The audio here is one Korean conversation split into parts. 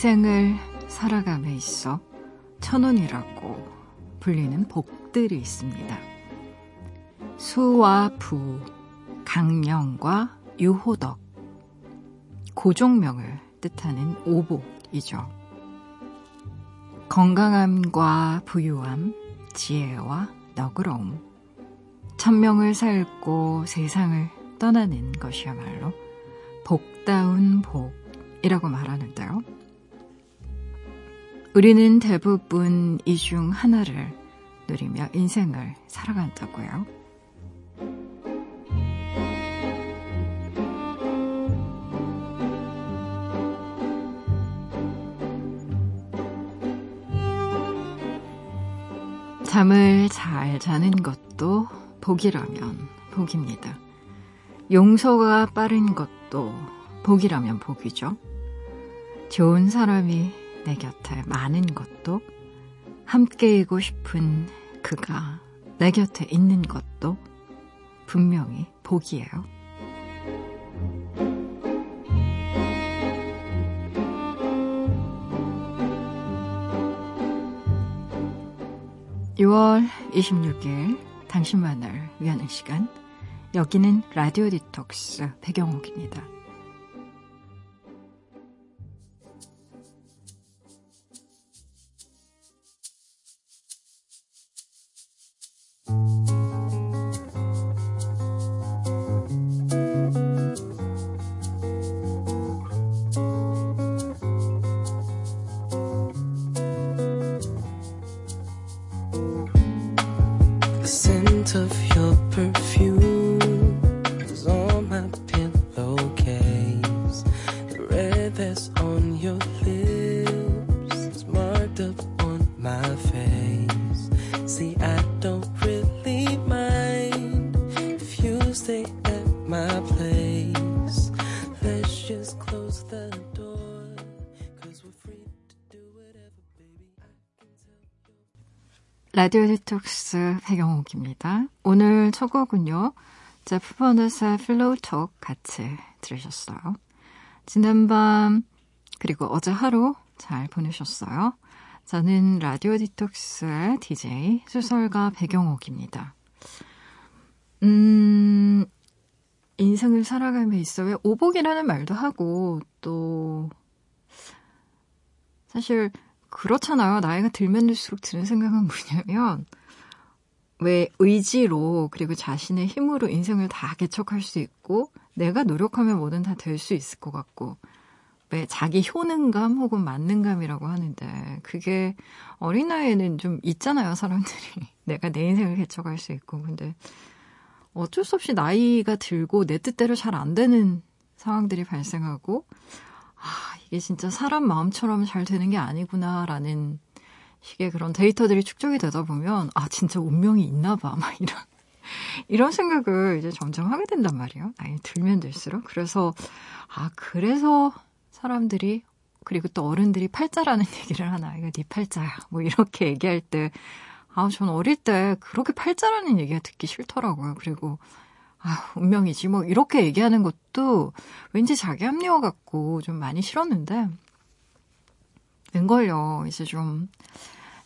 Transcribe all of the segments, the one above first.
인생을 살아감에 있어 천원이라고 불리는 복들이 있습니다. 수와 부, 강령과 유호덕, 고종명을 뜻하는 오복이죠. 건강함과 부유함, 지혜와 너그러움, 천명을 살고 세상을 떠나는 것이야말로 복다운 복이라고 말하는데요. 우리는 대부분 이 중 하나를 누리며 인생을 살아간다고요. 잠을 잘 자는 것도 복이라면 복입니다. 용서가 빠른 것도 복이라면 복이죠. 좋은 사람이 내 곁에 많은 것도 함께이고 싶은 그가 내 곁에 있는 것도 분명히 복이에요. 6월 26일 당신만을 위하는 시간 여기는 라디오 디톡스 배경옥입니다. 라디오 디톡스 백영옥입니다. 오늘 첫 곡은요. Jeff Bernat의 Pillow Talk 같이 들으셨어요. 지난밤 그리고 어제 하루 잘 보내셨어요. 저는 라디오 디톡스의 DJ 소설가 백영옥입니다. 음, 인생을 살아감에 있어 왜 오복이라는 말도 하고 또 사실 그렇잖아요. 나이가 들면 들수록 드는 생각은 뭐냐면, 왜 의지로, 그리고 자신의 힘으로 인생을 다 개척할 수 있고, 내가 노력하면 뭐든 다 될 수 있을 것 같고, 왜 자기 효능감 혹은 만능감이라고 하는데, 그게 어린 나이에는 좀 있잖아요, 사람들이. 내가 내 인생을 개척할 수 있고. 근데 어쩔 수 없이 나이가 들고 내 뜻대로 잘 안 되는 상황들이 발생하고, 아, 이게 진짜 사람 마음처럼 잘 되는 게 아니구나라는 식의 그런 데이터들이 축적이 되다 보면, 아, 진짜 운명이 있나 봐. 막 이런, 이런 생각을 이제 점점 하게 된단 말이에요. 나이 들면 들수록. 그래서, 아, 그래서 사람들이, 그리고 또 어른들이 팔자라는 얘기를 하나. 이거 네 팔자야. 뭐 이렇게 얘기할 때, 아, 전 어릴 때 그렇게 팔자라는 얘기가 듣기 싫더라고요. 그리고, 아, 운명이지. 뭐, 이렇게 얘기하는 것도 왠지 자기 합리화 같고 좀 많이 싫었는데, 웬걸요. 이제 좀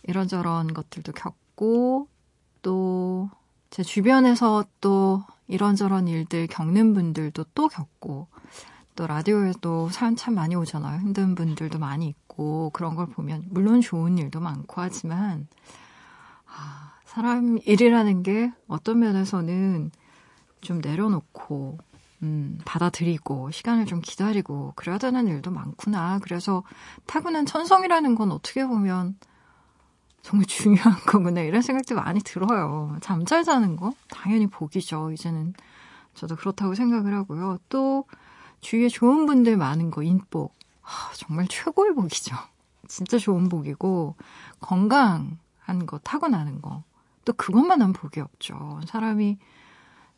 이런저런 것들도 겪고, 또 제 주변에서 또 이런저런 일들 겪는 분들도 또 겪고, 또 라디오에도 사연 참 많이 오잖아요. 힘든 분들도 많이 있고, 그런 걸 보면, 물론 좋은 일도 많고 하지만, 아, 사람 일이라는 게 어떤 면에서는 좀 내려놓고 음, 받아들이고 시간을 좀 기다리고 그래야 되는 일도 많구나. 그래서 타고난 천성이라는 건 어떻게 보면 정말 중요한 거구나 이런 생각도 많이 들어요. 잠 잘 자는 거 당연히 복이죠. 이제는 저도 그렇다고 생각을 하고요. 또 주위에 좋은 분들 많은 거 인복 아, 정말 최고의 복이죠. 진짜 좋은 복이고 건강한 거 타고나는 거 또 그것만한 복이 없죠. 사람이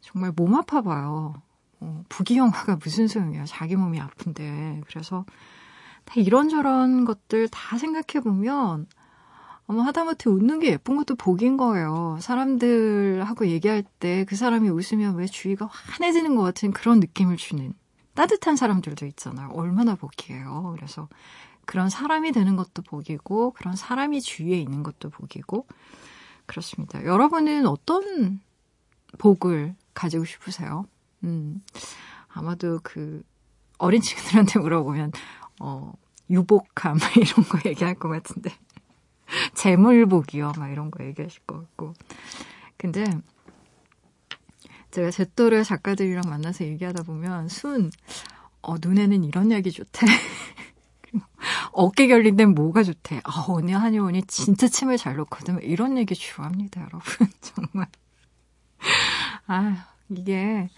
정말 몸 아파 봐요. 어, 부기영화가 무슨 소용이야. 자기 몸이 아픈데. 그래서 다 이런저런 것들 다 생각해 보면 어머 하다못해 웃는 게 예쁜 것도 복인 거예요. 사람들하고 얘기할 때 그 사람이 웃으면 왜 주위가 환해지는 것 같은 그런 느낌을 주는 따뜻한 사람들도 있잖아요. 얼마나 복이에요. 그래서 그런 사람이 되는 것도 복이고, 그런 사람이 주위에 있는 것도 복이고, 그렇습니다. 여러분은 어떤 복을 가지고 싶으세요? 음, 아마도 그, 어린 친구들한테 물어보면, 어, 유복함, 이런 거 얘기할 것 같은데. 재물복이요, 막 이런 거 얘기하실 것 같고. 근데, 제가 제 또래 작가들이랑 만나서 얘기하다 보면, 순, 어, 눈에는 이런 약이 좋대. 어깨 결린 데는 뭐가 좋대. 아, 언니 한의원이 진짜 침을 잘 놓거든. 이런 얘기 주로 합니다, 여러분. 정말. 아, 이게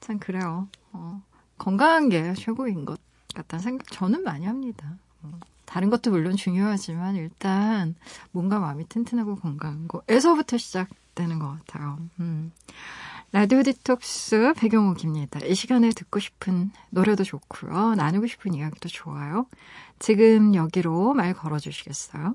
참 그래요. 어, 건강한 게 최고인 것 같다는 생각 저는 많이 합니다. 어, 다른 것도 물론 중요하지만 일단 뭔가 마음이 튼튼하고 건강한 거에서부터 시작되는 것 같아요. 음. 라디오 디톡스 배경옥입니다. 이 시간에 듣고 싶은 노래도 좋고요. 나누고 싶은 이야기도 좋아요. 지금 여기로 말 걸어주시겠어요?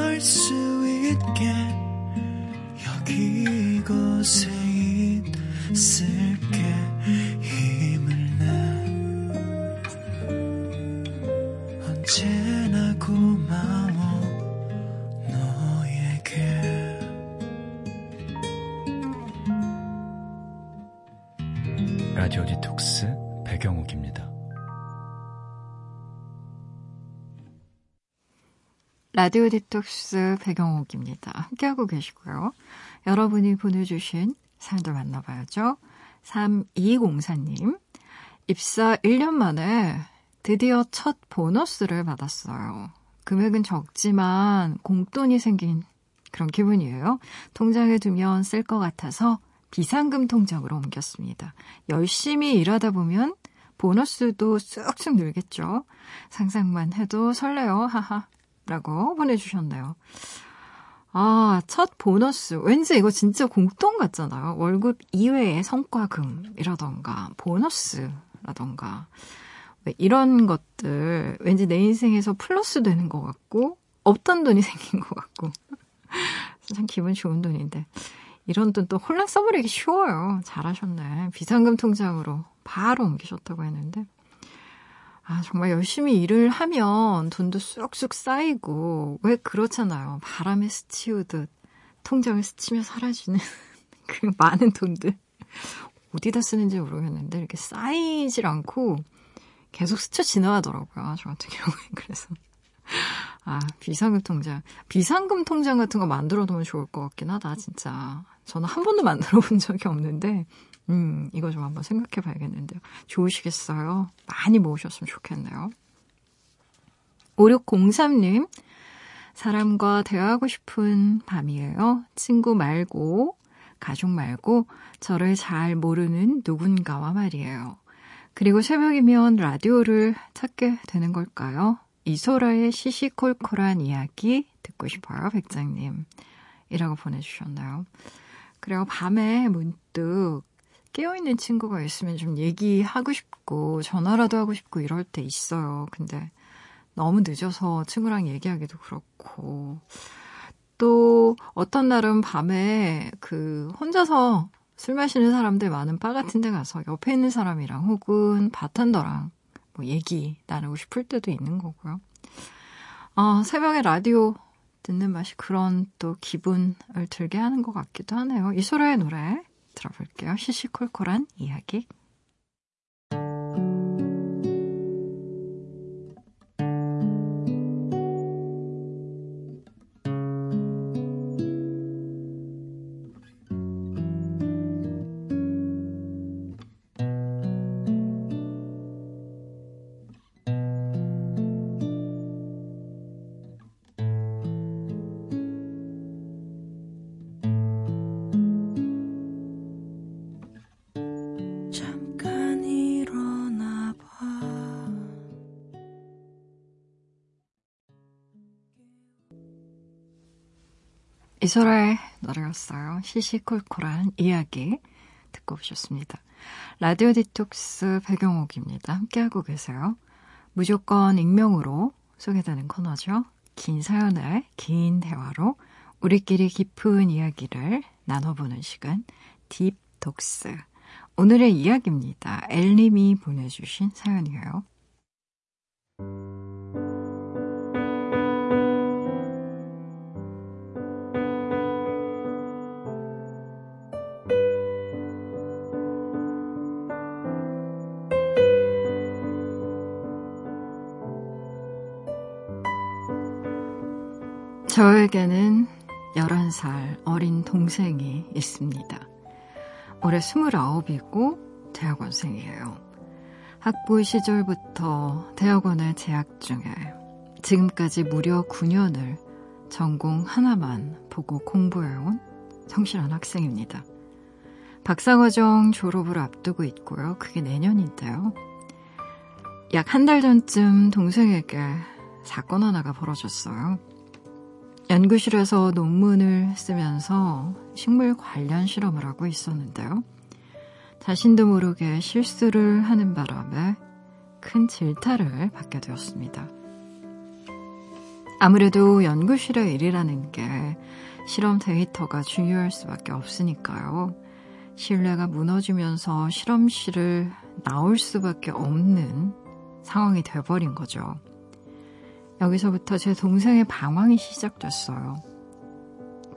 수 있게 여기 이곳에 있을 라디오 디톡스 배경옥입니다. 함께하고 계시고요. 여러분이 보내주신 사연들 만나봐야죠. 3204님. 입사 1년 만에 드디어 첫 보너스를 받았어요. 금액은 적지만 공돈이 생긴 그런 기분이에요. 통장에 두면 쓸 것 같아서 비상금 통장으로 옮겼습니다. 열심히 일하다 보면 보너스도 쑥쑥 늘겠죠. 상상만 해도 설레요. 하하. 라고 보내주셨네요. 아, 첫 보너스. 왠지 이거 진짜 공통 같잖아요. 월급 이외의 성과금이라던가, 보너스라던가. 이런 것들, 왠지 내 인생에서 플러스 되는 것 같고, 없던 돈이 생긴 것 같고. 참 기분 좋은 돈인데. 이런 돈또 홀랑 써버리기 쉬워요. 잘하셨네. 비상금 통장으로 바로 옮기셨다고 했는데. 아, 정말 열심히 일을 하면 돈도 쑥쑥 쌓이고, 왜 그렇잖아요. 바람에 스치우듯 통장을 스치며 사라지는 그 많은 돈들. 어디다 쓰는지 모르겠는데, 이렇게 쌓이질 않고 계속 스쳐 지나가더라고요. 저 같은 경우에. 그래서. 아, 비상금 통장. 비상금 통장 같은 거 만들어 두면 좋을 것 같긴 하다, 진짜. 저는 한 번도 만들어 본 적이 없는데, 음, 이거 좀 한번 생각해 봐야겠는데요. 좋으시겠어요? 많이 모으셨으면 좋겠네요. 5603님, 사람과 대화하고 싶은 밤이에요. 친구 말고, 가족 말고, 저를 잘 모르는 누군가와 말이에요. 그리고 새벽이면 라디오를 찾게 되는 걸까요? 이소라의 시시콜콜한 이야기 듣고 싶어요, 백장님. 이라고 보내주셨나요? 그리고 밤에 문득 깨어있는 친구가 있으면 좀 얘기하고 싶고, 전화라도 하고 싶고 이럴 때 있어요. 근데 너무 늦어서 친구랑 얘기하기도 그렇고, 또 어떤 날은 밤에 그 혼자서 술 마시는 사람들 많은 바 같은 데 가서 옆에 있는 사람이랑 혹은 바텐더랑 뭐 얘기 나누고 싶을 때도 있는 거고요. 어, 새벽에 라디오 듣는 맛이 그런 또 기분을 들게 하는 것 같기도 하네요. 이소라의 노래 들어볼게요. 시시콜콜한 이야기. 이소라의 노래였어요. 시시콜콜한 이야기 듣고 오셨습니다. 라디오 디톡스 배경옥입니다. 함께하고 계세요. 무조건 익명으로 소개되는 코너죠. 긴 사연을 긴 대화로 우리끼리 깊은 이야기를 나눠보는 시간 딥톡스. 오늘의 이야기입니다. 엘님이 보내주신 사연이에요. 저에게는 11살 어린 동생이 있습니다. 올해 29이고 대학원생이에요. 학부 시절부터 대학원에 재학 중에 지금까지 무려 9년을 전공 하나만 보고 공부해온 성실한 학생입니다. 박사과정 졸업을 앞두고 있고요. 그게 내년인데요. 약 한 달 전쯤 동생에게 사건 하나가 벌어졌어요. 연구실에서 논문을 쓰면서 식물 관련 실험을 하고 있었는데요. 자신도 모르게 실수를 하는 바람에 큰 질타를 받게 되었습니다. 아무래도 연구실의 일이라는 게 실험 데이터가 중요할 수밖에 없으니까요. 신뢰가 무너지면서 실험실을 나올 수밖에 없는 상황이 돼버린 거죠. 여기서부터 제 동생의 방황이 시작됐어요.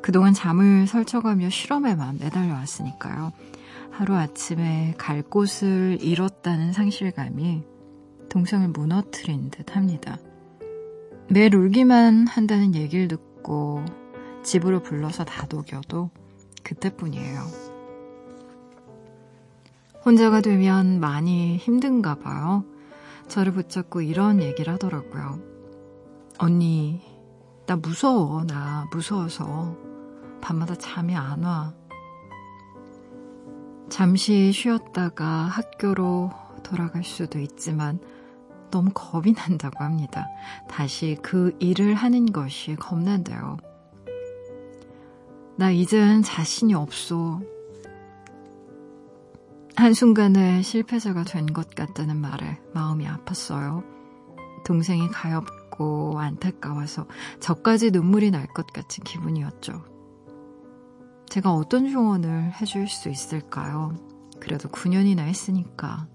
그동안 잠을 설쳐가며 실험에만 매달려 왔으니까요. 하루아침에 갈 곳을 잃었다는 상실감이 동생을 무너뜨린 듯 합니다. 매일 울기만 한다는 얘기를 듣고 집으로 불러서 다독여도 그때뿐이에요. 혼자가 되면 많이 힘든가 봐요. 저를 붙잡고 이런 얘기를 하더라고요. 언니, 나 무서워. 나 무서워서 밤마다 잠이 안 와. 잠시 쉬었다가 학교로 돌아갈 수도 있지만 너무 겁이 난다고 합니다. 다시 그 일을 하는 것이 겁난대요. 나 이젠 자신이 없어. 한순간에 실패자가 된 것 같다는 말에 마음이 아팠어요. 동생이 가엾 아고 안타까워서 저까지 눈물이 날 것 같은 기분이었죠. 제가 어떤 조언을 해줄 수 있을까요? 그래도 9년이나 했으니까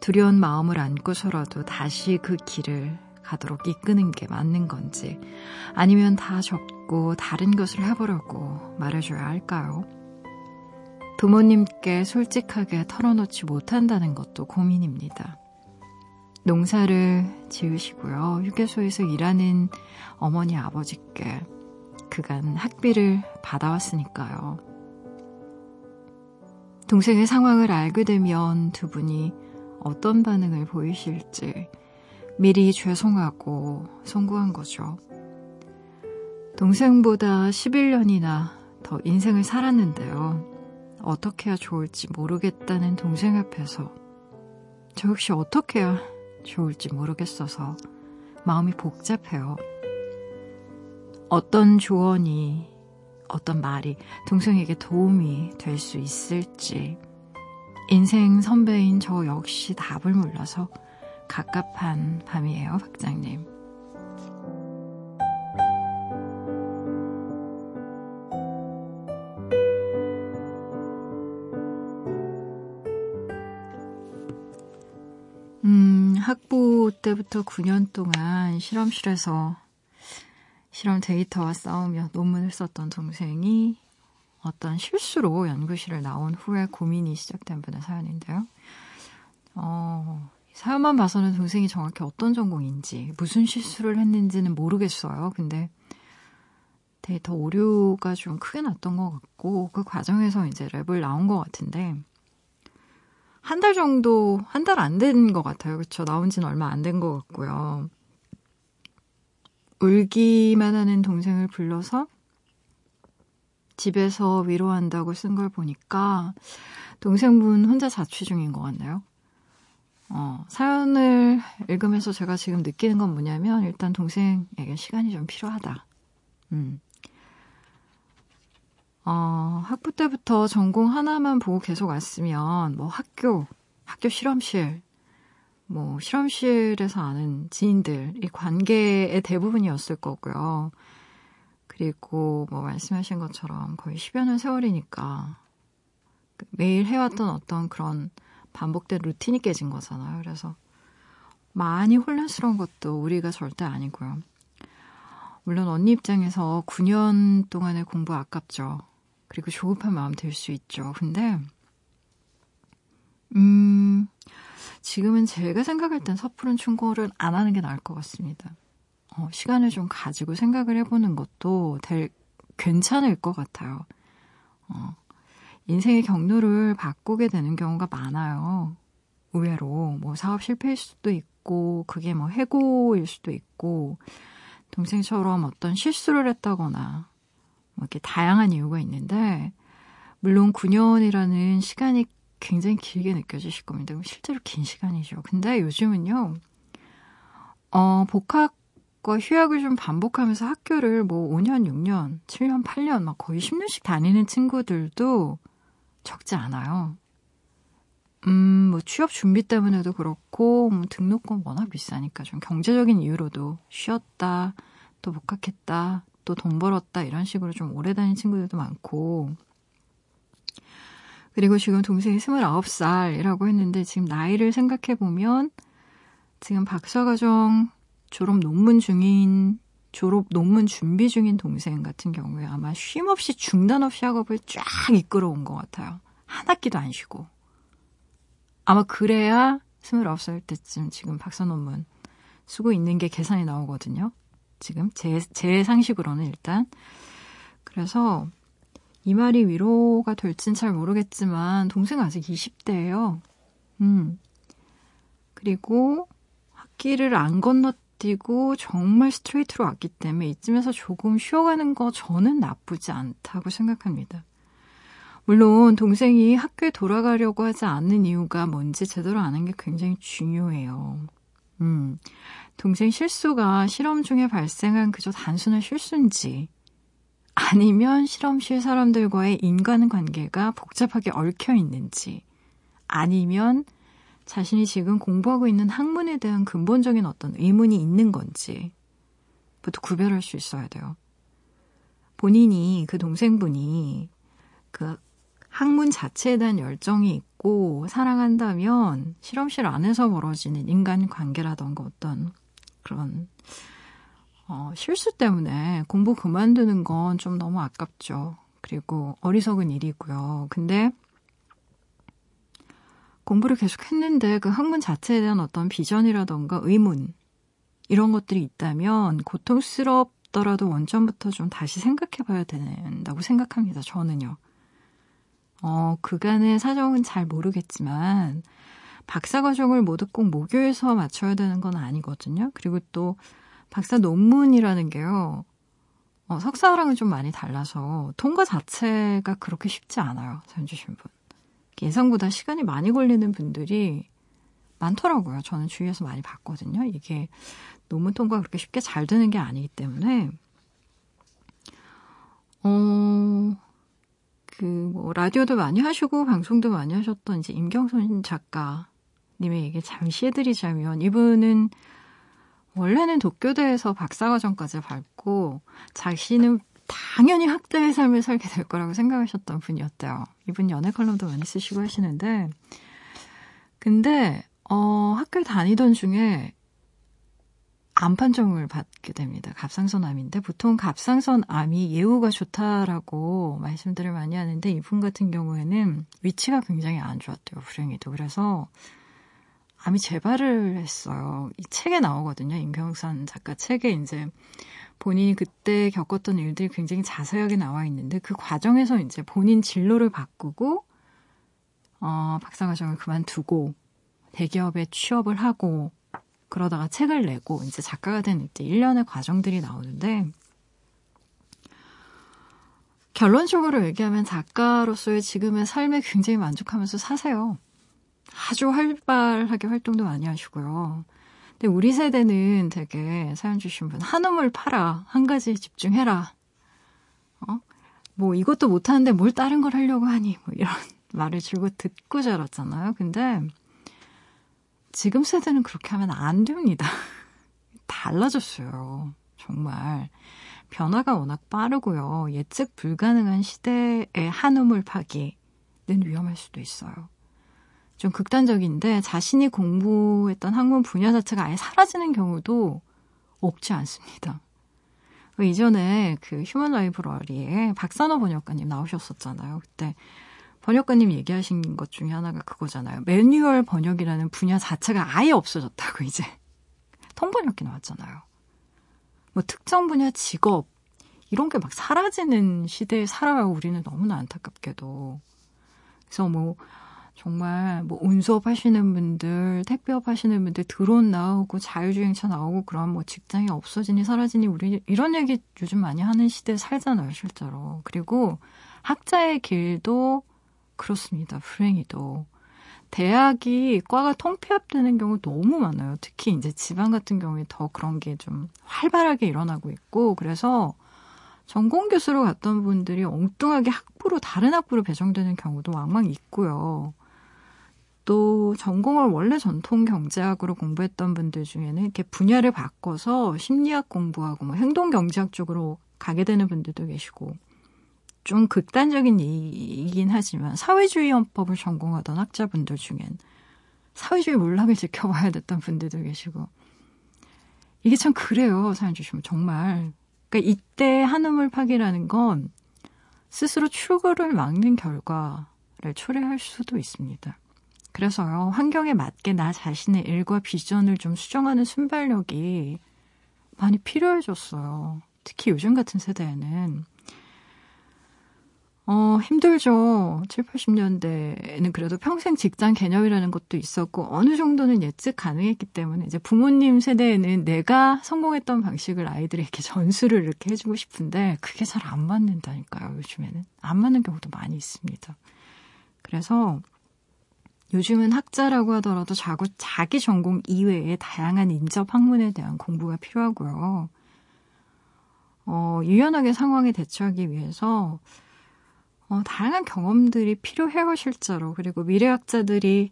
두려운 마음을 안고서라도 다시 그 길을 가도록 이끄는 게 맞는 건지 아니면 다 접고 다른 것을 해보려고 말해줘야 할까요? 부모님께 솔직하게 털어놓지 못한다는 것도 고민입니다. 농사를 지으시고요. 휴게소에서 일하는 어머니 아버지께 그간 학비를 받아왔으니까요. 동생의 상황을 알게 되면 두 분이 어떤 반응을 보이실지 미리 죄송하고 송구한 거죠. 동생보다 11년이나 더 인생을 살았는데요. 어떻게 해야 좋을지 모르겠다는 동생 앞에서 저 역시 어떻게 해야 좋을지 모르겠어서 마음이 복잡해요. 어떤 조언이, 어떤 말이 동생에게 도움이 될 수 있을지, 인생 선배인 저 역시 답을 몰라서 갑갑한 밤이에요, 박장님. 학부 때부터 9년 동안 실험실에서 실험 데이터와 싸우며 논문을 썼던 동생이 어떤 실수로 연구실을 나온 후에 고민이 시작된 분의 사연인데요. 어, 사연만 봐서는 동생이 정확히 어떤 전공인지, 무슨 실수를 했는지는 모르겠어요. 근데 데이터 오류가 좀 크게 났던 것 같고, 그 과정에서 이제 랩을 나온 것 같은데, 한 달 정도, 한 달 안 된 것 같아요. 그쵸? 나온 지는 얼마 안 된 것 같고요. 울기만 하는 동생을 불러서 집에서 위로한다고 쓴 걸 보니까 동생분 혼자 자취 중인 것 같나요? 어, 사연을 읽으면서 제가 지금 느끼는 건 뭐냐면 일단 동생에게 시간이 좀 필요하다. 음. 어, 학부 때부터 전공 하나만 보고 계속 왔으면, 뭐 학교, 학교 실험실, 뭐 실험실에서 아는 지인들, 이 관계의 대부분이었을 거고요. 그리고 뭐 말씀하신 것처럼 거의 10여 년 세월이니까 그 매일 해왔던 어떤 그런 반복된 루틴이 깨진 거잖아요. 그래서 많이 혼란스러운 것도 우리가 절대 아니고요. 물론 언니 입장에서 9년 동안의 공부 아깝죠. 그리고 조급한 마음 들 수 있죠. 근데, 음, 지금은 제가 생각할 땐 섣부른 충고를 안 하는 게 나을 것 같습니다. 어, 시간을 좀 가지고 생각을 해보는 것도 될, 괜찮을 것 같아요. 어, 인생의 경로를 바꾸게 되는 경우가 많아요. 의외로. 뭐 사업 실패일 수도 있고, 그게 뭐 해고일 수도 있고, 동생처럼 어떤 실수를 했다거나, 뭐 이렇게 다양한 이유가 있는데, 물론 9년이라는 시간이 굉장히 길게 느껴지실 겁니다. 실제로 긴 시간이죠. 근데 요즘은요, 어, 복학과 휴학을 좀 반복하면서 학교를 뭐 5년, 6년, 7년, 8년, 막 거의 10년씩 다니는 친구들도 적지 않아요. 음, 뭐 취업 준비 때문에도 그렇고, 뭐 등록금 워낙 비싸니까 좀 경제적인 이유로도 쉬었다, 또 복학했다, 또 돈 벌었다, 이런 식으로 좀 오래 다닌 친구들도 많고, 그리고 지금 동생이 29살이라고 했는데 지금 나이를 생각해 보면 지금 박사과정 졸업 논문 중인 졸업 논문 준비 중인 동생 같은 경우에 아마 쉼 없이 중단 없이 학업을 쫙 이끌어온 것 같아요. 한 학기도 안 쉬고. 아마 그래야 29살 때쯤 지금 박사 논문 쓰고 있는 게 계산이 나오거든요. 지금 제, 제 상식으로는 일단. 그래서 이 말이 위로가 될진 잘 모르겠지만 동생 아직 20대예요. 음. 그리고 학기를 안 건너뛰고 정말 스트레이트로 왔기 때문에 이쯤에서 조금 쉬어가는 거 저는 나쁘지 않다고 생각합니다. 물론 동생이 학교에 돌아가려고 하지 않는 이유가 뭔지 제대로 아는 게 굉장히 중요해요. 음, 동생 실수가 실험 중에 발생한 그저 단순한 실수인지 아니면 실험실 사람들과의 인간 관계가 복잡하게 얽혀 있는지, 아니면 자신이 지금 공부하고 있는 학문에 대한 근본적인 어떤 의문이 있는 건지, 부터 구별할 수 있어야 돼요. 본인이, 그 동생분이 그 학문 자체에 대한 열정이 있고 사랑한다면 실험실 안에서 벌어지는 인간 관계라던가 어떤 그런 어, 실수 때문에 공부 그만두는 건 좀 너무 아깝죠. 그리고 어리석은 일이고요. 근데 공부를 계속 했는데 그 학문 자체에 대한 어떤 비전이라던가 의문 이런 것들이 있다면 고통스럽더라도 원점부터 좀 다시 생각해 봐야 된다고 생각합니다. 저는요. 어, 그간의 사정은 잘 모르겠지만 박사 과정을 모두 꼭 모교에서 맞춰야 되는 건 아니거든요. 그리고 또 박사 논문이라는 게요. 어, 석사랑은 좀 많이 달라서 통과 자체가 그렇게 쉽지 않아요. 사연 주신 분. 예상보다 시간이 많이 걸리는 분들이 많더라고요. 저는 주위에서 많이 봤거든요. 이게 논문 통과 그렇게 쉽게 잘 되는 게 아니기 때문에 어, 그, 뭐, 라디오도 많이 하시고, 방송도 많이 하셨던 이제 임경선 작가님의 얘기 잠시 해드리자면, 이분은 원래는 도쿄대에서 박사과정까지 밟고 자신은 당연히 학자의 삶을 살게 될 거라고 생각하셨던 분이었대요. 이분 연애 컬럼도 많이 쓰시고 하시는데 근데 어, 학교에 다니던 중에 암 판정을 받게 됩니다. 갑상선암인데 보통 갑상선암이 예후가 좋다라고 말씀들을 많이 하는데 이분 같은 경우에는 위치가 굉장히 안 좋았대요. 불행히도. 그래서 암이 재발을 했어요. 이 책에 나오거든요. 임경선 작가 책에 이제 본인이 그때 겪었던 일들이 굉장히 자세하게 나와 있는데 그 과정에서 이제 본인 진로를 바꾸고 어, 박사 과정을 그만두고 대기업에 취업을 하고 그러다가 책을 내고 이제 작가가 된 이때 1년의 과정들이 나오는데 결론적으로 얘기하면 작가로서의 지금의 삶에 굉장히 만족하면서 사세요. 아주 활발하게 활동도 많이 하시고요. 근데 우리 세대는 되게 사연 주신 분, 한우물 팔아. 한 가지에 집중해라. 어? 뭐 이것도 못하는데 뭘 다른 걸 하려고 하니 뭐 이런 말을 줄곧 듣고 자랐잖아요. 근데 지금 세대는 그렇게 하면 안 됩니다. 달라졌어요. 정말. 변화가 워낙 빠르고요. 예측 불가능한 시대의 한우물 파기는 위험할 수도 있어요. 좀 극단적인데 자신이 공부했던 학문 분야 자체가 아예 사라지는 경우도 없지 않습니다. 그 이전에 그 휴먼 라이브러리에 박산호 번역가님 나오셨었잖아요. 그때 번역가님 얘기하신 것 중에 하나가 그거잖아요. 매뉴얼 번역이라는 분야 자체가 아예 없어졌다고 이제 통번역기 나왔잖아요. 뭐 특정 분야 직업 이런 게 막 사라지는 시대에 살아요. 우리는 너무나 안타깝게도. 그래서 뭐 정말 뭐 운수업 하시는 분들, 택배업 하시는 분들 드론 나오고 자율주행차 나오고 그런 뭐 직장이 없어지니 사라지니 우리 이런 얘기 요즘 많이 하는 시대에 살잖아요, 실제로. 그리고 학자의 길도 그렇습니다. 불행히도. 대학이 과가 통폐합되는 경우 너무 많아요. 특히 이제 지방 같은 경우에 더 그런 게 좀 활발하게 일어나고 있고 그래서 전공 교수로 갔던 분들이 엉뚱하게 학부로 다른 학부로 배정되는 경우도 왕왕 있고요. 또 전공을 원래 전통 경제학으로 공부했던 분들 중에는 이렇게 분야를 바꿔서 심리학 공부하고 뭐 행동 경제학 쪽으로 가게 되는 분들도 계시고 좀 극단적인 얘기이긴 하지만 사회주의 헌법을 전공하던 학자분들 중엔 사회주의 몰락을 지켜봐야 됐던 분들도 계시고 이게 참 그래요 사연 주시면 정말 그러니까 이때 한우물 파기라는 건 스스로 출구를 막는 결과를 초래할 수도 있습니다. 그래서요, 환경에 맞게 나 자신의 일과 비전을 좀 수정하는 순발력이 많이 필요해졌어요. 특히 요즘 같은 세대에는. 어, 힘들죠. 7, 80년대에는 그래도 평생 직장 개념이라는 것도 있었고, 어느 정도는 예측 가능했기 때문에, 이제 부모님 세대에는 내가 성공했던 방식을 아이들에게 전수를 이렇게 해주고 싶은데, 그게 잘 안 맞는다니까요, 요즘에는. 안 맞는 경우도 많이 있습니다. 그래서, 요즘은 학자라고 하더라도 자꾸 자기 전공 이외에 다양한 인접 학문에 대한 공부가 필요하고요. 어, 유연하게 상황에 대처하기 위해서 어, 다양한 경험들이 필요해요, 실제로. 그리고 미래학자들이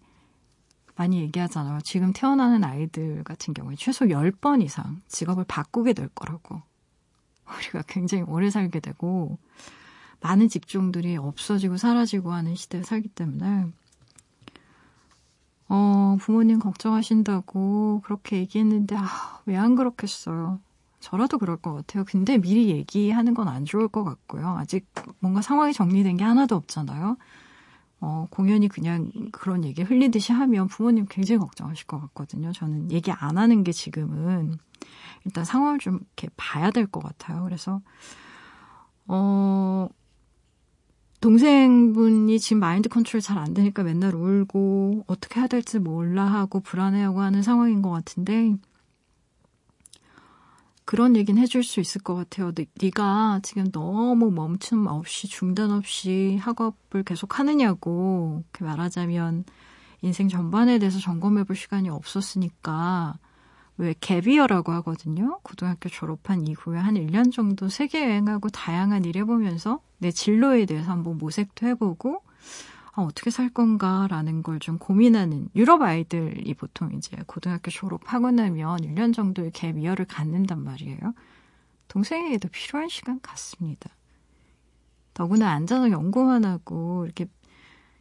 많이 얘기하잖아요. 지금 태어나는 아이들 같은 경우에 최소 10번 이상 직업을 바꾸게 될 거라고. 우리가 굉장히 오래 살게 되고, 많은 직종들이 없어지고 사라지고 하는 시대에 살기 때문에, 어, 부모님 걱정하신다고 그렇게 얘기했는데, 아, 왜 안 그렇겠어요. 저라도 그럴 것 같아요. 근데 미리 얘기하는 건 안 좋을 것 같고요. 아직 뭔가 상황이 정리된 게 하나도 없잖아요. 어, 공연이 그냥 그런 얘기 흘리듯이 하면 부모님 굉장히 걱정하실 것 같거든요. 저는 얘기 안 하는 게 지금은 일단 상황을 좀 이렇게 봐야 될 것 같아요. 그래서, 어, 동생분이 지금 마인드 컨트롤 잘 안 되니까 맨날 울고 어떻게 해야 될지 몰라 하고 불안해하고 하는 상황인 것 같은데 그런 얘기는 해줄 수 있을 것 같아요. 네, 네가 지금 너무 멈춤 없이 중단 없이 학업을 계속 하느냐고 말하자면 인생 전반에 대해서 점검해볼 시간이 없었으니까 왜 갭이어라고 하거든요. 고등학교 졸업한 이후에 한 1년 정도 세계 여행하고 다양한 일 해보면서 내 진로에 대해서 한번 모색도 해보고 아, 어떻게 살 건가라는 걸 좀 고민하는 유럽 아이들이 보통 이제 고등학교 졸업하고 나면 1년 정도의 갭 이어를 갖는단 말이에요. 동생에게도 필요한 시간 같습니다. 더구나 앉아서 연구만 하고 이렇게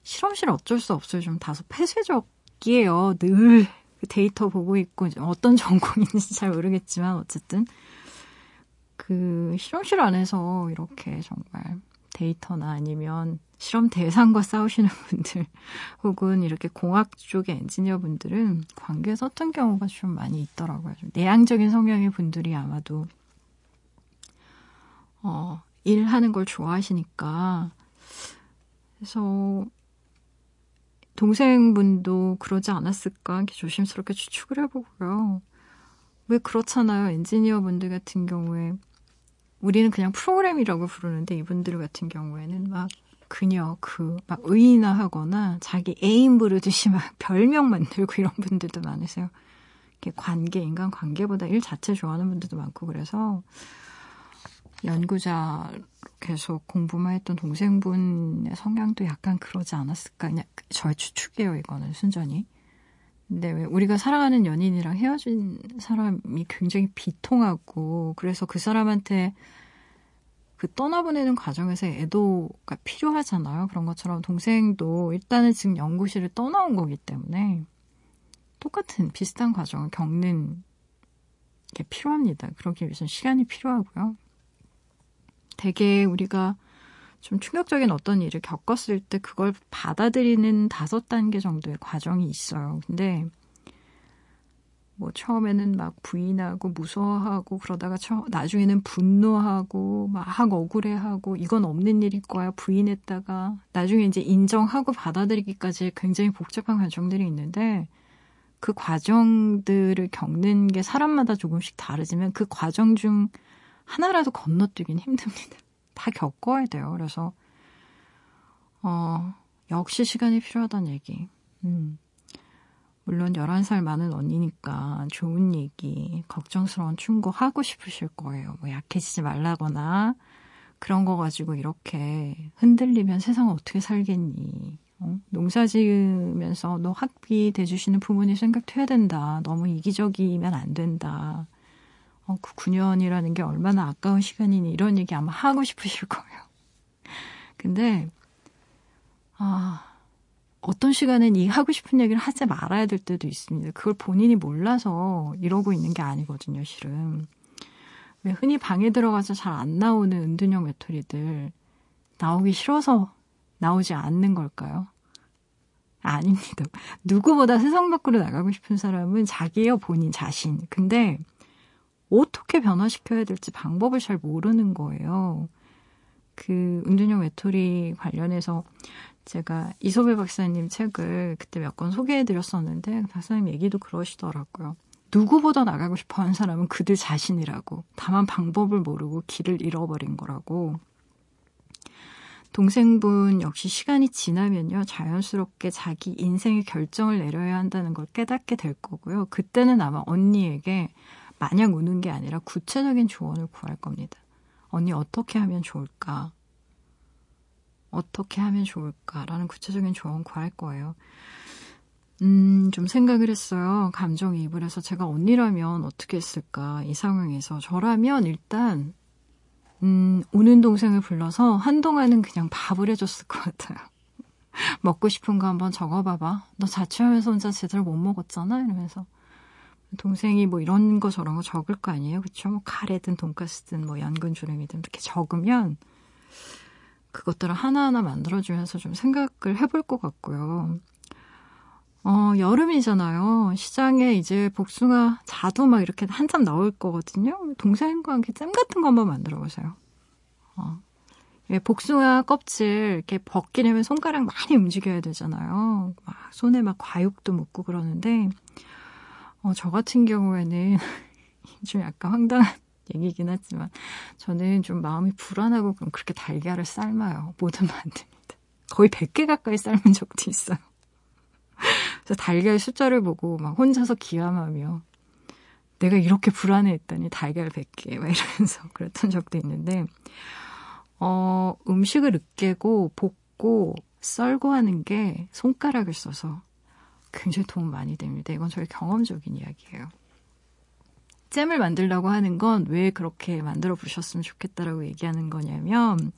실험실 어쩔 수 없어요. 좀 다소 폐쇄적이에요. 늘그 데이터 보고 있고 어떤 전공인지 잘 모르겠지만 어쨌든 그 실험실 안에서 이렇게 정말 데이터나 아니면 실험 대상과 싸우시는 분들 혹은 이렇게 공학 쪽의 엔지니어 분들은 관계에 섰던 경우가 좀 많이 있더라고요. 좀 내향적인 성향의 분들이 아마도 어, 일하는 걸 좋아하시니까 그래서 동생분도 그러지 않았을까 이렇게 조심스럽게 추측을 해보고요. 왜 그렇잖아요. 엔지니어 분들 같은 경우에 우리는 그냥 프로그램이라고 부르는데 이분들 같은 경우에는 막 그녀 그 막 의인화 하거나 자기 애인 부르듯이 막 별명 만들고 이런 분들도 많으세요. 이렇게 관계 인간 관계보다 일 자체 좋아하는 분들도 많고 그래서 연구자 계속 공부만 했던 동생분의 성향도 약간 그러지 않았을까. 그냥 저의 추측이에요, 이거는 순전히. 근데 왜 우리가 사랑하는 연인이랑 헤어진 사람이 굉장히 비통하고 그래서 그 사람한테 그 떠나보내는 과정에서 애도가 필요하잖아요. 그런 것처럼 동생도 일단은 지금 연구실을 떠나온 거기 때문에 똑같은 비슷한 과정을 겪는 게 필요합니다. 그러기 위해서는 시간이 필요하고요. 되게 우리가 좀 충격적인 어떤 일을 겪었을 때 그걸 받아들이는 다섯 단계 정도의 과정이 있어요. 근데 뭐 처음에는 막 부인하고 무서워하고 그러다가 처, 나중에는 분노하고 막 억울해하고 이건 없는 일일 거야 부인했다가 나중에 이제 인정하고 받아들이기까지 굉장히 복잡한 과정들이 있는데 그 과정들을 겪는 게 사람마다 조금씩 다르지만 그 과정 중 하나라도 건너뛰긴 힘듭니다. 다 겪어야 돼요. 그래서 어 역시 시간이 필요하다는 얘기. 음. 물론 11살 많은 언니니까 좋은 얘기, 걱정스러운 충고 하고 싶으실 거예요. 뭐 약해지지 말라거나 그런 거 가지고 이렇게 흔들리면 세상 어떻게 살겠니? 어? 농사 지으면서 너 학비 대주시는 부모님 생각해야 된다. 너무 이기적이면 안 된다. 어, 그 9년이라는 게 얼마나 아까운 시간이니 이런 얘기 아마 하고 싶으실 거예요. 근데 아 어떤 시간엔 이 하고 싶은 얘기를 하지 말아야 될 때도 있습니다. 그걸 본인이 몰라서 이러고 있는 게 아니거든요, 실은. 왜 흔히 방에 들어가서 잘 안 나오는 은둔형 외톨이들 나오기 싫어서 나오지 않는 걸까요? 아닙니다. 누구보다 세상 밖으로 나가고 싶은 사람은 자기예요, 본인 자신. 근데 어떻게 변화시켜야 될지 방법을 잘 모르는 거예요. 그 은둔형 외톨이 관련해서 제가 이소배 박사님 책을 그때 몇 권 소개해 드렸었는데 박사님 얘기도 그러시더라고요. 누구보다 나가고 싶어 하는 사람은 그들 자신이라고. 다만 방법을 모르고 길을 잃어버린 거라고. 동생분 역시 시간이 지나면요. 자연스럽게 자기 인생의 결정을 내려야 한다는 걸 깨닫게 될 거고요. 그때는 아마 언니에게 마냥 우는 게 아니라 구체적인 조언을 구할 겁니다. 언니 어떻게 하면 좋을까? 어떻게 하면 좋을까라는 구체적인 조언 구할 거예요. 음, 좀 생각을 했어요. 감정이입을 해서 제가 언니라면 어떻게 했을까, 이 상황에서. 저라면 일단, 음, 우는 동생을 불러서 한동안은 그냥 밥을 해줬을 것 같아요. 먹고 싶은 거 한번 적어봐봐. 너 자취하면서 혼자 제대로 못 먹었잖아? 이러면서. 동생이 뭐 이런 거 저런 거 적을 거 아니에요? 그쵸? 뭐 카레든 돈까스든 뭐 연근 주름이든 이렇게 적으면 그것들을 하나하나 만들어주면서 좀 생각을 해볼 것 같고요. 어, 여름이잖아요. 시장에 이제 복숭아 자두 막 이렇게 한참 나올 거거든요. 동생과 함께 잼 같은 거 한번 만들어 보세요. 어. 예, 복숭아 껍질 이렇게 벗기려면 손가락 많이 움직여야 되잖아요. 막 손에 막 과육도 묻고 그러는데, 어, 저 같은 경우에는 좀 약간 황당한 얘기긴 하지만 저는 좀 마음이 불안하고 그럼 그렇게 달걀을 삶아요. 뭐든 만듭니다. 거의 100개 가까이 삶은 적도 있어요. 그래서 달걀 숫자를 보고 막 혼자서 기함하며 내가 이렇게 불안해했더니 달걀 100개 막 이러면서 그랬던 적도 있는데 어, 음식을 으깨고 볶고 썰고 하는 게 손가락을 써서 굉장히 도움 많이 됩니다. 이건 저의 경험적인 이야기예요. 잼을 만들려고 하는 건 왜 그렇게 만들어 보셨으면 좋겠다라고 얘기하는 거냐면,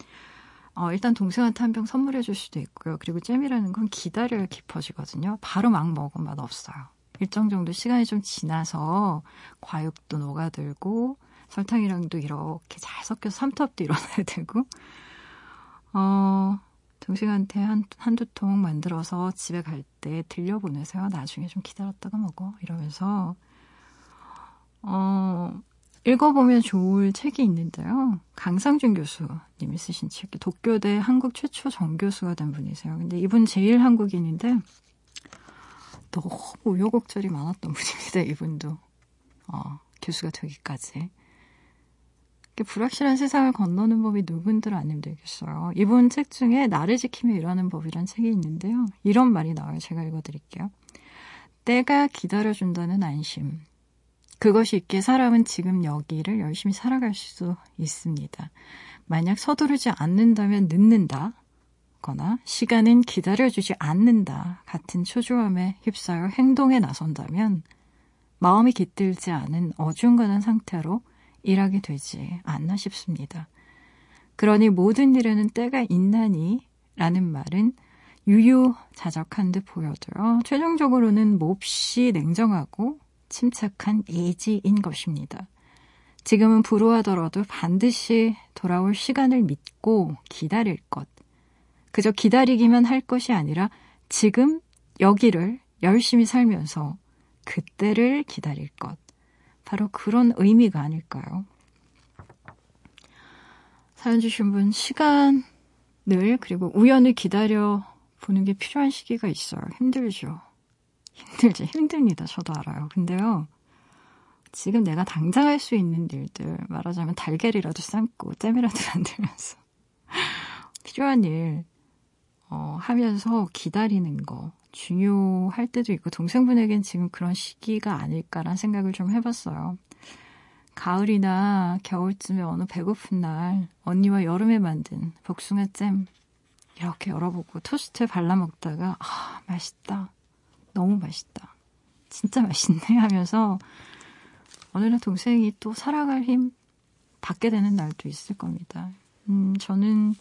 어, 일단 동생한테 한 병 선물해 줄 수도 있고요. 그리고 잼이라는 건 기다려야 깊어지거든요. 바로 막 먹으면 맛 없어요. 일정 정도 시간이 좀 지나서 과육도 녹아들고, 설탕이랑도 이렇게 잘 섞여서 삼투압도 일어나야 되고, 어, 동생한테 한, 한두 통 만들어서 집에 갈 때 들려보내세요. 나중에 좀 기다렸다가 먹어. 이러면서 어, 읽어보면 좋을 책이 있는데요. 강상준 교수님이 쓰신 책이 도쿄대 한국 최초 정교수가 된 분이세요. 근데 이분 제일 한국인인데 너무 우여곡절이 많았던 분입니다. 이분도 어, 교수가 되기까지. 불확실한 세상을 건너는 법이 누군들 안 힘들겠어요. 이분 책 중에 나를 지키며 일하는 법이란 책이 있는데요. 이런 말이 나와요. 제가 읽어드릴게요. 때가 기다려준다는 안심. 그것이 있기에 사람은 지금 여기를 열심히 살아갈 수 있습니다. 만약 서두르지 않는다면 늦는다. 거나 시간은 기다려주지 않는다. 같은 초조함에 휩싸여 행동에 나선다면 마음이 깃들지 않은 어중간한 상태로 일하게 되지 않나 싶습니다. 그러니 모든 일에는 때가 있나니 라는 말은 유유자적한 듯 보여도요. 최종적으로는 몹시 냉정하고 침착한 예지인 것입니다. 지금은 불우하더라도 반드시 돌아올 시간을 믿고 기다릴 것. 그저 기다리기만 할 것이 아니라 지금 여기를 열심히 살면서 그때를 기다릴 것. 바로 그런 의미가 아닐까요? 사연 주신 분, 시간을 그리고 우연을 기다려 보는 게 필요한 시기가 있어요. 힘들죠. 힘들죠. 힘듭니다. 저도 알아요. 근데요. 지금 내가 당장 할 수 있는 일들, 말하자면 달걀이라도 삶고 잼이라도 만들면서 필요한 일 어, 하면서 기다리는 거 중요할 때도 있고 동생분에겐 지금 그런 시기가 아닐까라는 생각을 좀 해봤어요. 가을이나 겨울쯤에 어느 배고픈 날 언니와 여름에 만든 복숭아잼 이렇게 열어보고 토스트에 발라 먹다가 아 맛있다 너무 맛있다 진짜 맛있네 하면서 어느 날 동생이 또 살아갈 힘 받게 되는 날도 있을 겁니다. 음 저는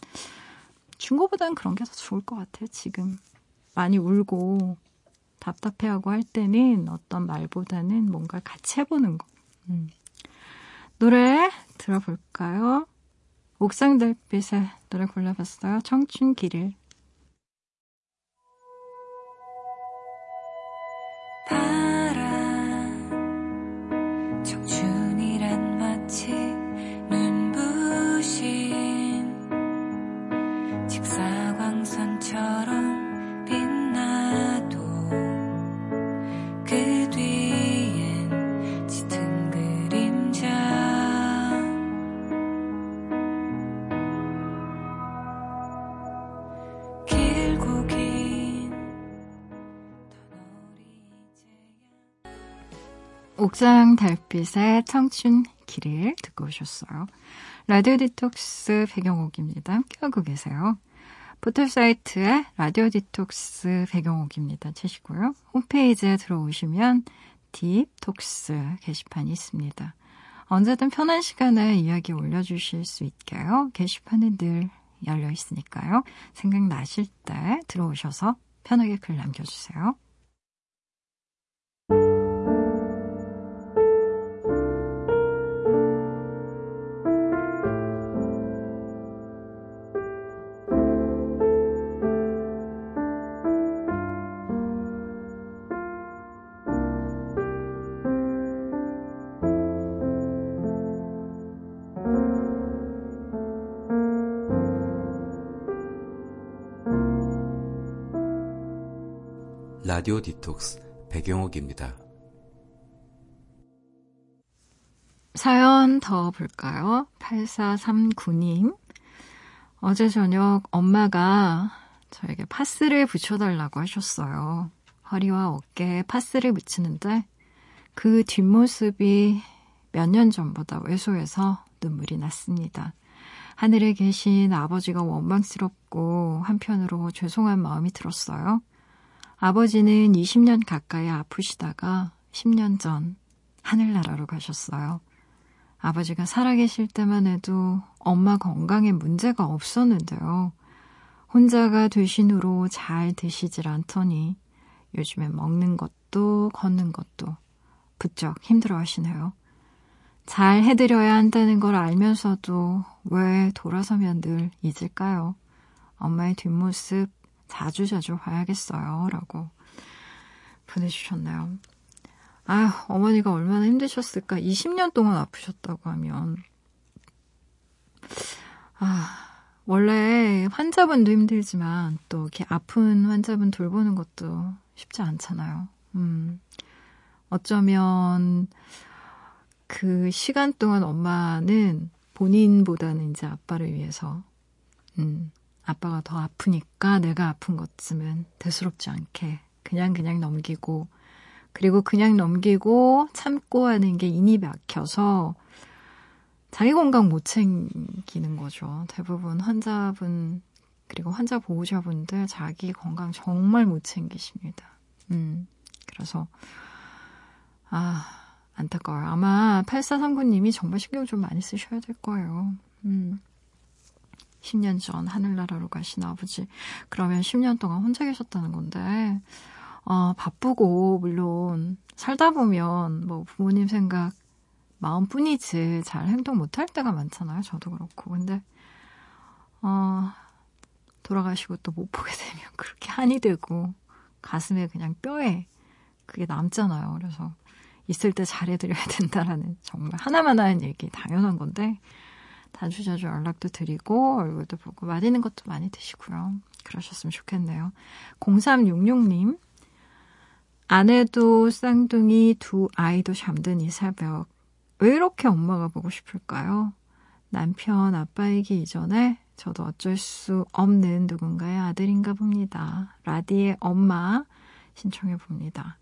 중고보단 그런 게 더 좋을 것 같아요 지금 많이 울고 답답해하고 할 때는 어떤 말보다는 뭔가 같이 해보는 거. 음. 노래 들어볼까요? 옥상 달빛의 노래 골라봤어요. 청춘 길을. 옥상 달빛의 청춘 길을 듣고 오셨어요. 라디오 디톡스 배경옥입니다. 함께하고 계세요. 포털 사이트에 라디오 디톡스 배경옥입니다. 치시고요. 홈페이지에 들어오시면 딥톡스 게시판이 있습니다. 언제든 편한 시간에 이야기 올려주실 수 있게요. 게시판은 늘 열려 있으니까요. 생각나실 때 들어오셔서 편하게 글 남겨주세요. 라디오 디톡스 배경옥입니다. 사연 더 볼까요? 8439님. 어제 저녁 엄마가 저에게 파스를 붙여달라고 하셨어요. 허리와 어깨에 파스를 붙이는데 그 뒷모습이 몇 년 전보다 왜소해서 눈물이 났습니다. 하늘에 계신 아버지가 원망스럽고 한편으로 죄송한 마음이 들었어요. 아버지는 20년 가까이 아프시다가 10년 전 하늘나라로 가셨어요. 아버지가 살아계실 때만 해도 엄마 건강에 문제가 없었는데요. 혼자가 되신 후로 잘 드시질 않더니 요즘에 먹는 것도 걷는 것도 부쩍 힘들어 하시네요. 잘 해드려야 한다는 걸 알면서도 왜 돌아서면 늘 잊을까요? 엄마의 뒷모습 자주자주 봐야겠어요. 라고 보내주셨나요? 아휴, 어머니가 얼마나 힘드셨을까. 20년 동안 아프셨다고 하면. 아, 원래 환자분도 힘들지만 또 이렇게 아픈 환자분 돌보는 것도 쉽지 않잖아요. 음, 어쩌면 그 시간 동안 엄마는 본인보다는 이제 아빠를 위해서, 음, 아빠가 더 아프니까 내가 아픈 것쯤은 대수롭지 않게 그냥 그냥 넘기고 그리고 그냥 넘기고 참고 하는 게 인이 막혀서 자기 건강 못 챙기는 거죠. 대부분 환자분, 그리고 환자 보호자분들 자기 건강 정말 못 챙기십니다. 음, 그래서, 아, 안타까워요. 아마 8439님이 정말 신경 좀 많이 쓰셔야 될 거예요. 음. 10년 전 하늘나라로 가신 아버지. 그러면 10년 동안 혼자 계셨다는 건데, 어, 바쁘고, 물론, 살다 보면, 뭐, 부모님 생각, 마음뿐이지, 잘 행동 못할 때가 많잖아요. 저도 그렇고. 근데, 어, 돌아가시고 또 못 보게 되면 그렇게 한이 되고, 가슴에 그냥 뼈에 그게 남잖아요. 그래서, 있을 때 잘해드려야 된다라는 정말 하나만 하는 얘기 당연한 건데 자주 자주 연락도 드리고 얼굴도 보고 맛있는 것도 많이 드시고요. 그러셨으면 좋겠네요. 0366님 아내도 쌍둥이 두 아이도 잠든 이 새벽 왜 이렇게 엄마가 보고 싶을까요? 남편 아빠이기 이전에 저도 어쩔 수 없는 누군가의 아들인가 봅니다. 라디의 엄마 신청해 봅니다.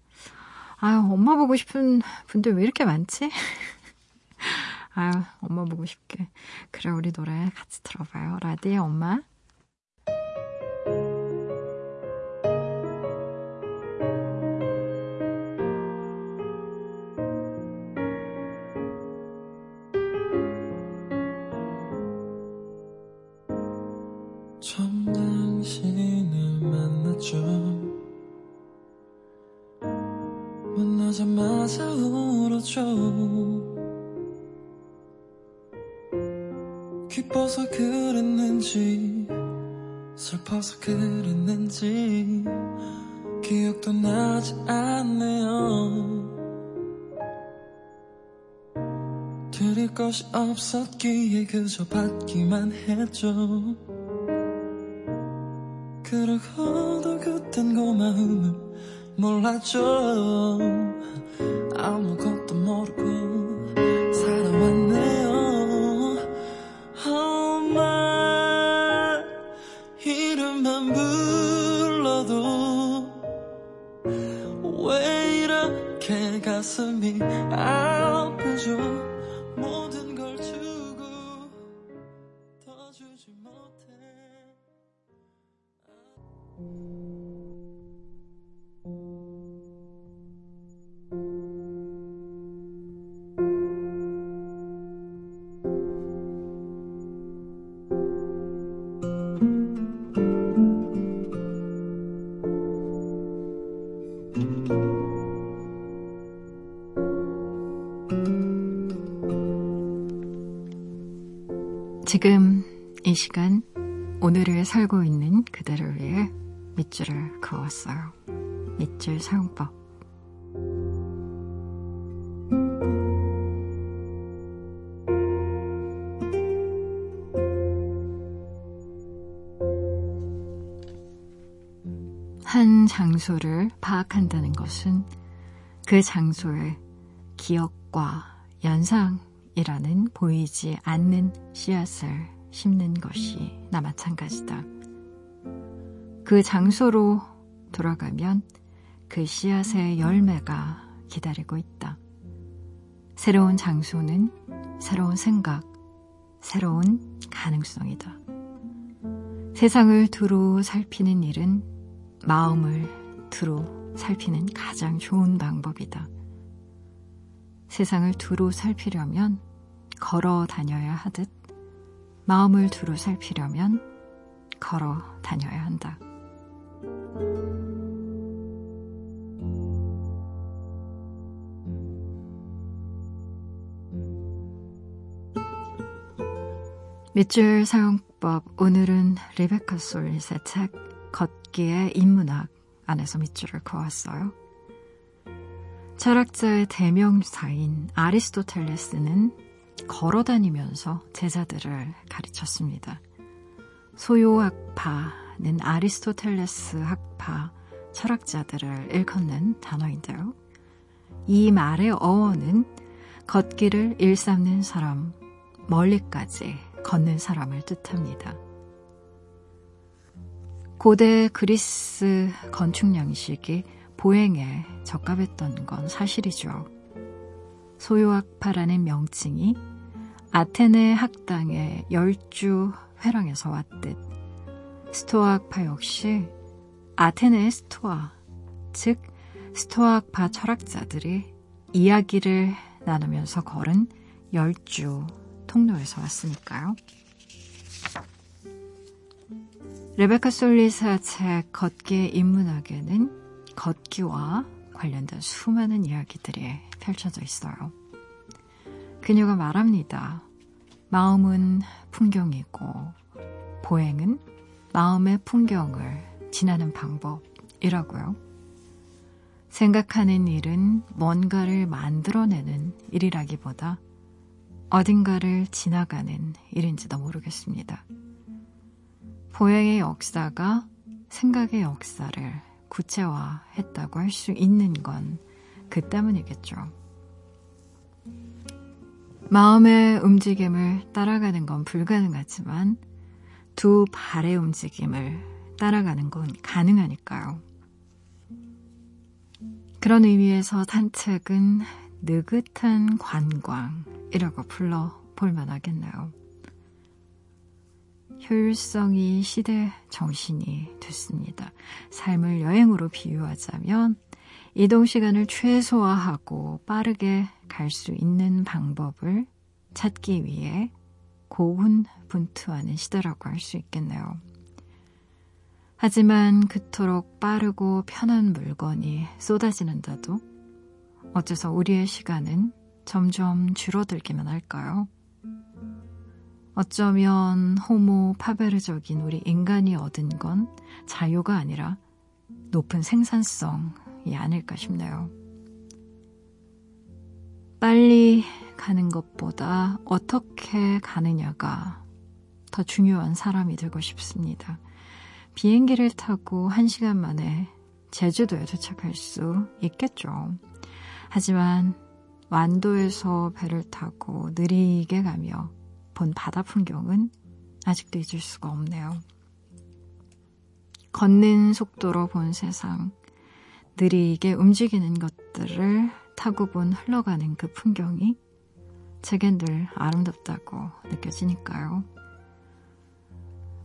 아유, 엄마 보고 싶은 분들 왜 이렇게 많지? 아유, 엄마 보고 싶게. 그래, 우리 노래 같이 들어봐요. 라디의 엄마. 드릴 것이 없었기에 그저 받기만 했죠. 그러고도 그땐 고마움을 몰랐죠. 아무것도 모르고 살아왔네요. 엄마 이름만 불러도 왜 이렇게 가슴이 아프죠 한 장소를 파악한다는 것은 그 장소의 기억과 연상이라는 보이지 않는 씨앗을 심는 것이 나 마찬가지다. 그 장소로 돌아가면 그 씨앗의 열매가 기다리고 있다. 새로운 장소는 새로운 생각, 새로운 가능성이다. 세상을 두루 살피는 일은 마음을 두루 살피는 가장 좋은 방법이다. 세상을 두루 살피려면 걸어 다녀야 하듯 마음을 두루 살피려면 걸어 다녀야 한다. 밑줄 사용법 오늘은 리베카 솔릿의 책 걷기의 인문학 안에서 밑줄을 그었어요. 철학자의 대명사인 아리스토텔레스는 걸어다니면서 제자들을 가르쳤습니다. 소요학파는 아리스토텔레스 학파 철학자들을 일컫는 단어인데요. 이 말의 어원은 걷기를 일삼는 사람, 멀리까지 걷는 사람을 뜻합니다. 고대 그리스 건축 양식이 보행에 적합했던 건 사실이죠. 소요학파라는 명칭이 아테네 학당의 열주 회랑에서 왔듯 스토아학파 역시 아테네의 스토아, 즉 스토아학파 철학자들이 이야기를 나누면서 걸은 열주 통로에서 왔으니까요. 레베카 솔리사 책 걷기의 인문학에는 걷기와 관련된 수많은 이야기들이 펼쳐져 있어요. 그녀가 말합니다. 마음은 풍경이고 보행은 마음의 풍경을 지나는 방법이라고요. 생각하는 일은 뭔가를 만들어내는 일이라기보다 어딘가를 지나가는 일인지도 모르겠습니다. 보행의 역사가 생각의 역사를 구체화했다고 할 수 있는 건 그 때문이겠죠. 마음의 움직임을 따라가는 건 불가능하지만 두 발의 움직임을 따라가는 건 가능하니까요. 그런 의미에서 산책은 느긋한 관광이라고 불러볼 만하겠네요. 효율성이 시대 정신이 됐습니다. 삶을 여행으로 비유하자면 이동 시간을 최소화하고 빠르게 갈 수 있는 방법을 찾기 위해 고군분투하는 시대라고 할 수 있겠네요. 하지만 그토록 빠르고 편한 물건이 쏟아지는데도 어째서 우리의 시간은 점점 줄어들기만 할까요? 어쩌면 호모 파베르적인 우리 인간이 얻은 건 자유가 아니라 높은 생산성이 아닐까 싶네요. 빨리 가는 것보다 어떻게 가느냐가 더 중요한 사람이 되고 싶습니다. 비행기를 타고 한 시간 만에 제주도에 도착할 수 있겠죠. 하지만 완도에서 배를 타고 느리게 가며 본 바다 풍경은 아직도 잊을 수가 없네요. 걷는 속도로 본 세상, 느리게 움직이는 것들을 타고 본 흘러가는 그 풍경이 제겐 늘 아름답다고 느껴지니까요.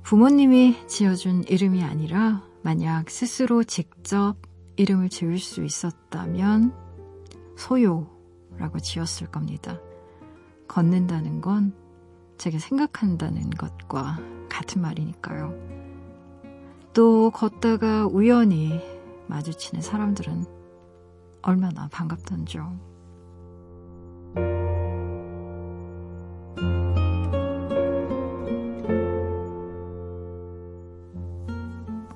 부모님이 지어준 이름이 아니라 만약 스스로 직접 이름을 지을 수 있었다면 소요라고 지었을 겁니다. 걷는다는 건 제게 생각한다는 것과 같은 말이니까요. 또 걷다가 우연히 마주치는 사람들은 얼마나 반갑던죠.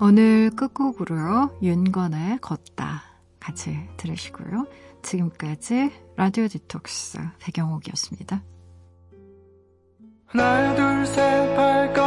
오늘 끝곡으로요. 윤건의 걷다 같이 들으시고요. 지금까지 라디오 디톡스 배경옥이었습니다. 하나 둘셋 발걸